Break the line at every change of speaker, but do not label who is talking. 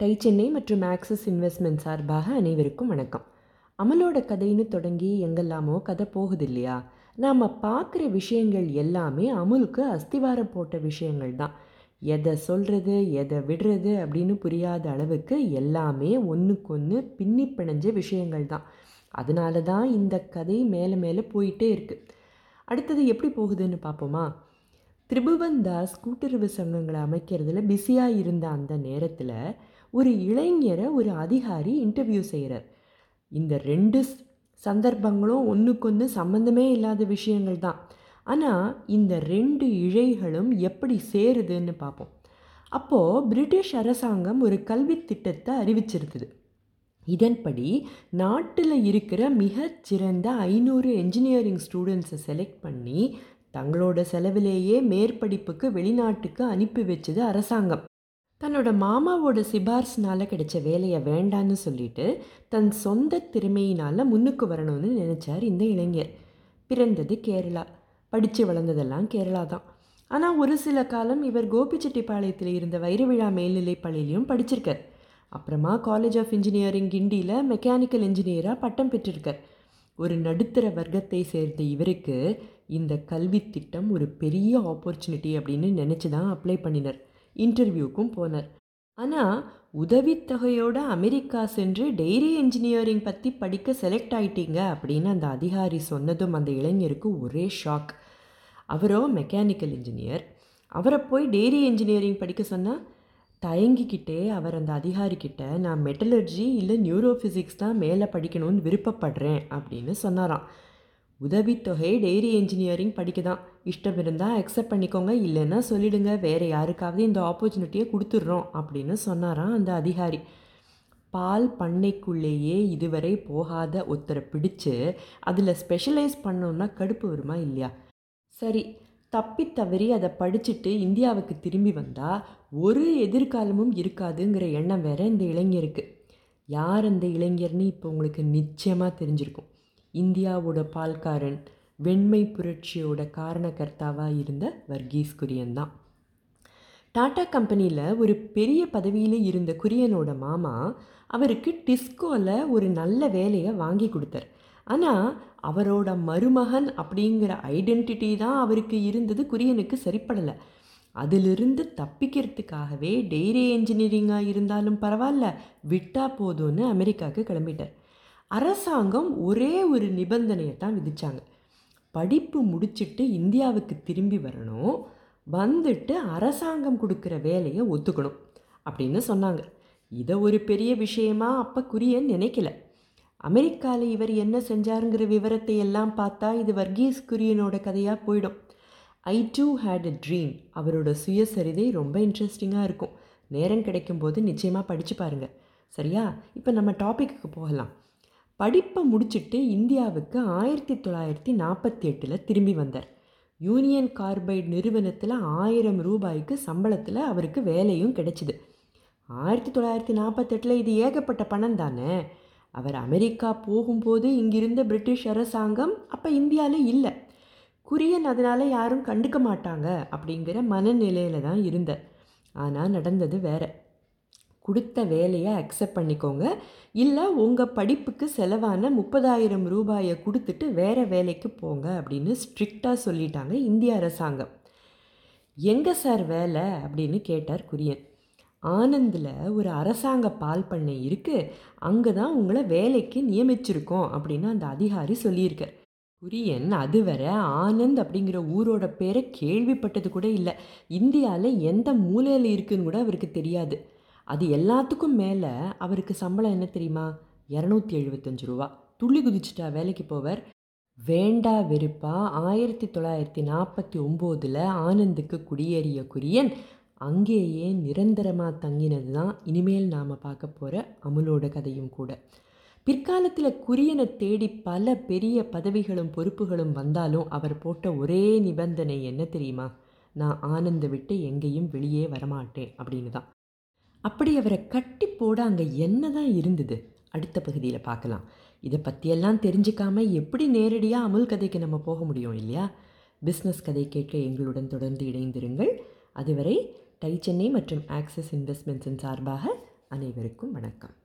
Tie Chennai மற்றும் axis investment சார்பாக அனைவருக்கும் வணக்கம். அமலோட கதைன்னு தொடங்கி எங்கெல்லாமோ கதை போகுது இல்லையா நாம் பார்க்குற விஷயங்கள் எல்லாமே அமுலுக்கு அஸ்திவாரம் போட்ட விஷயங்கள் தான். எதை சொல்கிறது எதை விடுறது அப்படின்னு புரியாத அளவுக்கு எல்லாமே ஒன்றுக்கொன்று பின்னி பிணைஞ்ச விஷயங்கள் தான். அதனால தான் இந்த கதை மேலே மேலே போயிட்டே இருக்குது அடுத்தது எப்படி போகுதுன்னு பார்ப்போமா திரிபுவன் தாஸ் கூட்டுறவு சங்கங்களை அமைக்கிறதுல பிஸியாக இருந்த அந்த நேரத்தில் ஒரு இளைஞரை ஒரு அதிகாரி இன்டர்வியூ செய்கிறார் இந்த ரெண்டு சந்தர்ப்பங்களும் ஒன்றுக்கொன்று சம்மந்தமே இல்லாத விஷயங்கள் தான். ஆனால் இந்த ரெண்டு இழைகளும் எப்படி சேருதுன்னு பார்ப்போம் அப்போது பிரிட்டிஷ் அரசாங்கம் ஒரு கல்வி திட்டத்தை அறிவிச்சிருந்தது இதன்படி நாட்டில் இருக்கிற மிகச்சிறந்த ஐநூறு என்ஜினியரிங் ஸ்டூடெண்ட்ஸை செலக்ட் பண்ணி தங்களோட செலவிலேயே மேற்படிப்புக்கு வெளிநாட்டுக்கு அனுப்பி வச்சது அரசாங்கம். தன்னோட மாமாவோட சிபார்சுனால கிடைச்ச வேலையை வேண்டான்னு சொல்லிட்டு தன் சொந்த திறமையினால் முன்னுக்கு வரணும்னு நினச்சார் இந்த இளைஞர். பிறந்தது கேரளா. படித்து வளர்ந்ததெல்லாம் கேரளா தான். ஆனால் ஒரு சில காலம் இவர் கோபிச்செட்டிப்பாளையத்தில் இருந்த வைரவிழா மேல்நிலை பள்ளியிலையும் படிச்சிருக்கார். அப்புறமா காலேஜ் ஆஃப் இன்ஜினியரிங் கிண்டியில் மெக்கானிக்கல் இன்ஜினியராக பட்டம் பெற்றிருக்கார். ஒரு நடுத்தர வர்க்கத்தை சேர்ந்த இவருக்கு இந்த கல்வி திட்டம் ஒரு பெரிய ஆப்பர்ச்சுனிட்டி அப்படின்னு நினச்சி தான் அப்ளை பண்ணினார். இன்டர்வியூக்கும் போனார். ஆனால் உதவித்தொகையோட அமெரிக்கா சென்று டெய்ரி இன்ஜினியரிங் பற்றி படிக்க செலக்ட் ஆயிட்டீங்க அப்படின்னு அந்த அதிகாரி சொன்னதும் அந்த இளைஞருக்கு ஒரே ஷாக் அவரோ மெக்கானிக்கல் இன்ஜினியர் அவரை போய் டெய்ரி இன்ஜினியரிங் படிக்க சொன்னால் தயங்கிக்கிட்டே அவர் அந்த அதிகாரிக்கிட்ட நான் மெட்டலர்ஜி இல்லை நியூரோ ஃபிசிக்ஸ் தான் மேலே படிக்கணும்னு விருப்பப்படுறேன் அப்படின்னு சொன்னாராம். உதவித்தொகை டெய்ரி இன்ஜினியரிங் படிக்க தான் இஷ்டம் இருந்தால் அக்செப்ட் பண்ணிக்கோங்க இல்லைன்னா சொல்லிடுங்க. வேறு யாருக்காவது இந்த ஆப்பர்ச்சுனிட்டியை கொடுத்துட்றோம் அப்படின்னு சொன்னாராம் அந்த அதிகாரி. பால் பண்ணைக்குள்ளேயே இதுவரை போகாத ஒருத்தரை பிடிச்சு அதில் ஸ்பெஷலைஸ் பண்ணோன்னா கடுப்பு வருமா இல்லையா? சரி தப்பி தவறி அதை படிச்சுட்டு இந்தியாவுக்கு திரும்பி வந்தால் ஒரு எதிர்காலமும் இருக்காதுங்கிற எண்ணம் வேற இந்த இளைஞருக்கு. யார் அந்த இளைஞர்னு இப்போ உங்களுக்கு நிச்சயமாக தெரிஞ்சிருக்கும். இந்தியாவோட பால்காரன் வெண்மை புரட்சியோட காரணகர்த்தாவாக இருந்த வர்கீஸ் குரியன் தான். டாடா கம்பெனியில் ஒரு பெரிய பதவியில் இருந்த குரியனோட மாமா அவருக்கு டிஸ்கோவில் ஒரு நல்ல வேலையை வாங்கி கொடுத்தார். ஆனால் அவரோட மருமகன் அப்படிங்கிற ஐடென்டிட்டி தான் அவருக்கு இருந்தது குரியனுக்கு சரிப்படலை. அதிலிருந்து தப்பிக்கிறதுக்காகவே டெய்ரி என்ஜினியரிங்காக இருந்தாலும் பரவாயில்ல விட்டா போதும்னு அமெரிக்காவுக்கு கிளம்பிட்டார். அரசாங்கம் ஒரே ஒரு நிபந்தனையை தான் விதிச்சாங்க. படிப்பு முடிச்சுட்டு இந்தியாவுக்கு திரும்பி வரணும். வந்துட்டு அரசாங்கம் கொடுக்குற வேலையை ஒத்துக்கணும் அப்படின்னு சொன்னாங்க. இதை ஒரு பெரிய விஷயமா அப்போ குரியன் நினைக்கல. அமெரிக்காவில் இவர் என்ன செஞ்சாருங்கிற விவரத்தை எல்லாம் பார்த்தா இது வர்கீஸ் குரியனோட கதையாக போயிடும். I too had a dream அவரோட சுயசரிதை ரொம்ப இன்ட்ரெஸ்டிங்காக இருக்கும். நேரம் கிடைக்கும்போது நிச்சயமாக படித்து பாருங்கள் சரியா? இப்போ நம்ம டாப்பிக்கு போகலாம். படிப்பை முடிச்சிட்டு இந்தியாவுக்கு ஆயிரத்தி தொள்ளாயிரத்தி நாற்பத்தி எட்டில் திரும்பி வந்தார். யூனியன் கார்பைடு நிறுவனத்தில் ஆயிரம் ரூபாய்க்கு சம்பளத்தில் அவருக்கு வேலையும் கிடைச்சிது. ஆயிரத்தி தொள்ளாயிரத்தி நாற்பத்தெட்டில் இது ஏகப்பட்ட பணம் தானே? அவர் அமெரிக்கா போகும்போது இங்கிருந்த பிரிட்டிஷ் அரசாங்கம் அப்போ இந்தியாவில் இல்லை. குரியன் அதனால் யாரும் கண்டுக்க மாட்டாங்க அப்படிங்கிற மனநிலையில் தான் இருந்தார். ஆனால் நடந்தது வேற. கொடுத்த வேலையை அக்செப்ட் பண்ணிக்கோங்க. இல்லை உங்கள் படிப்புக்கு செலவான முப்பதாயிரம் ரூபாயை கொடுத்துட்டு வேறு வேலைக்கு போங்க அப்படின்னு ஸ்ட்ரிக்டாக சொல்லிட்டாங்க இந்திய அரசாங்கம். எங்கே சார் வேலை அப்படின்னு கேட்டார் குரியன். ஆனந்தில் ஒரு அரசாங்க பால் பண்ணை இருக்குது அங்கே தான் உங்களை வேலைக்கு நியமிச்சிருக்கோம் அப்படின்னு அந்த அதிகாரி சொல்லியிருக்கார். குரியன் அதுவரை ஆனந்த் அப்படிங்கிற ஊரோட பேரை கேள்விப்பட்டது கூட இல்லை. இந்தியாவில் எந்த மூலையில் இருக்குன்னு கூட அவருக்கு தெரியாது. அது எல்லாத்துக்கும் மேலே அவருக்கு சம்பளம் என்ன தெரியுமா? இரநூத்தி எழுபத்தஞ்சு ரூபா. துள்ளி குதிச்சிட்டா வேலைக்கு போவர். வேண்டா வெறுப்பா ஆயிரத்தி தொள்ளாயிரத்தி நாற்பத்தி ஒம்போதில் ஆனந்துக்கு குடியேறிய குரியன் அங்கேயே நிரந்தரமாக தங்கினது தான் இனிமேல் நாம் பார்க்க போகிற அமுலோட கதையும் கூட. பிற்காலத்தில் குரியனை தேடி பல பெரிய பதவிகளும் பொறுப்புகளும் வந்தாலும் அவர் போட்ட ஒரே நிபந்தனை என்ன தெரியுமா? நான் ஆனந்தை விட்டு எங்கேயும் வெளியே வரமாட்டேன் அப்படின்னு தான். அப்படி அவரை கட்டி போட அங்கே என்ன தான் இருந்தது? அடுத்த பகுதியில் பார்க்கலாம். இதை பற்றியெல்லாம் தெரிஞ்சுக்காம எப்படி நேரடியாக அமுல் கதைக்கு நம்ம போக முடியும் இல்லையா? பிஸ்னஸ் கதை கேட்க எங்களுடன் தொடர்ந்து இணைந்திருங்கள். அதுவரை டை சென்னை மற்றும் ஆக்சிஸ் இன்வெஸ்ட்மெண்ட்ஸின் சார்பாக அனைவருக்கும் வணக்கம்.